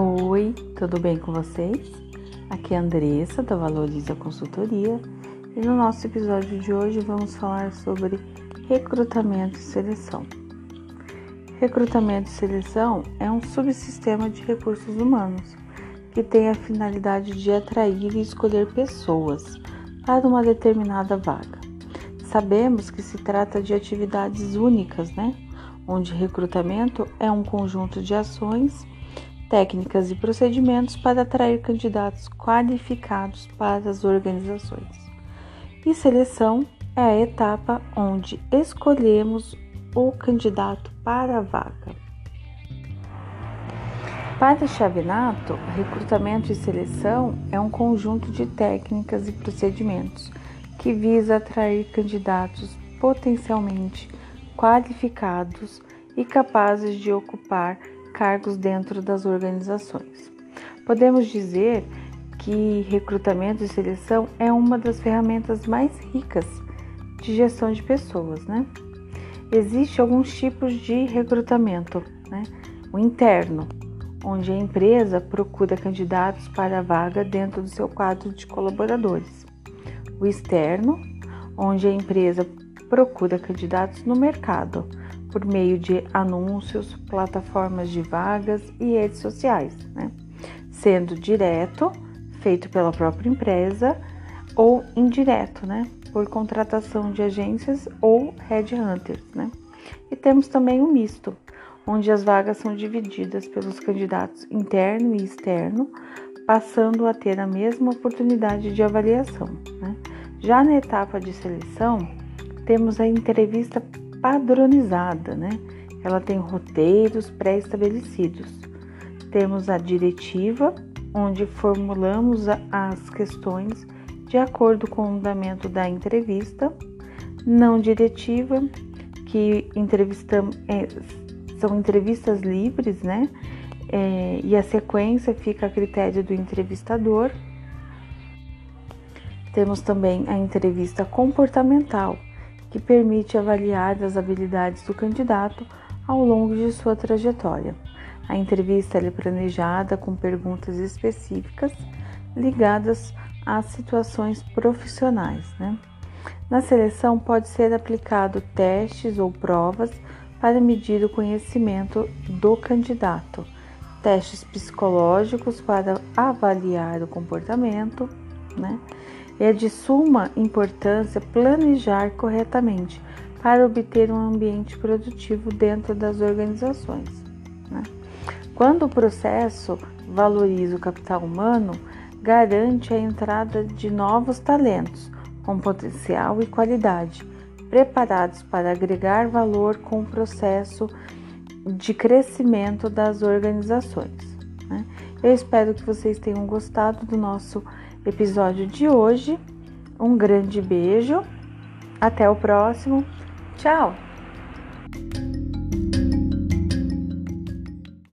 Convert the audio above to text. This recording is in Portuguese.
Oi, tudo bem com vocês? Aqui é a Andressa da Valoriza Consultoria e no nosso episódio de hoje vamos falar sobre recrutamento e seleção. Recrutamento e seleção é um subsistema de recursos humanos que tem a finalidade de atrair e escolher pessoas para uma determinada vaga. Sabemos que se trata de atividades únicas, né? Onde recrutamento é um conjunto de ações técnicas e procedimentos para atrair candidatos qualificados para as organizações. E seleção é a etapa onde escolhemos o candidato para a vaga. Para Chavinato, recrutamento e seleção é um conjunto de técnicas e procedimentos que visa atrair candidatos potencialmente qualificados e capazes de ocupar cargos dentro das organizações. Podemos dizer que recrutamento e seleção é uma das ferramentas mais ricas de gestão de pessoas, né? Existem alguns tipos de recrutamento, né? O interno, onde a empresa procura candidatos para a vaga dentro do seu quadro de colaboradores. O externo, onde a empresa procura candidatos no mercado, por meio de anúncios, plataformas de vagas e redes sociais, né? sendo direto, feito pela própria empresa, ou indireto, né? por contratação de agências ou headhunters. Né? E temos também o misto, onde as vagas são divididas pelos candidatos interno e externo, passando a ter a mesma oportunidade de avaliação. Né? Já na etapa de seleção, temos a entrevista padronizada, né? Ela tem roteiros pré-estabelecidos. Temos a diretiva, onde formulamos as questões de acordo com o andamento da entrevista. Não diretiva, que entrevistamos, é, são entrevistas livres, né? É, e a sequência fica a critério do entrevistador. Temos também a entrevista comportamental, que permite avaliar as habilidades do candidato ao longo de sua trajetória. A entrevista é planejada com perguntas específicas ligadas às situações profissionais. Né? Na seleção pode ser aplicado testes ou provas para medir o conhecimento do candidato, testes psicológicos para avaliar o comportamento, né? É de suma importância planejar corretamente para obter um ambiente produtivo dentro das organizações. Né? Quando o processo valoriza o capital humano, garante a entrada de novos talentos com potencial e qualidade, preparados para agregar valor com o processo de crescimento das organizações. Né? Eu espero que vocês tenham gostado do nosso episódio de hoje. Um grande beijo, até o próximo, tchau!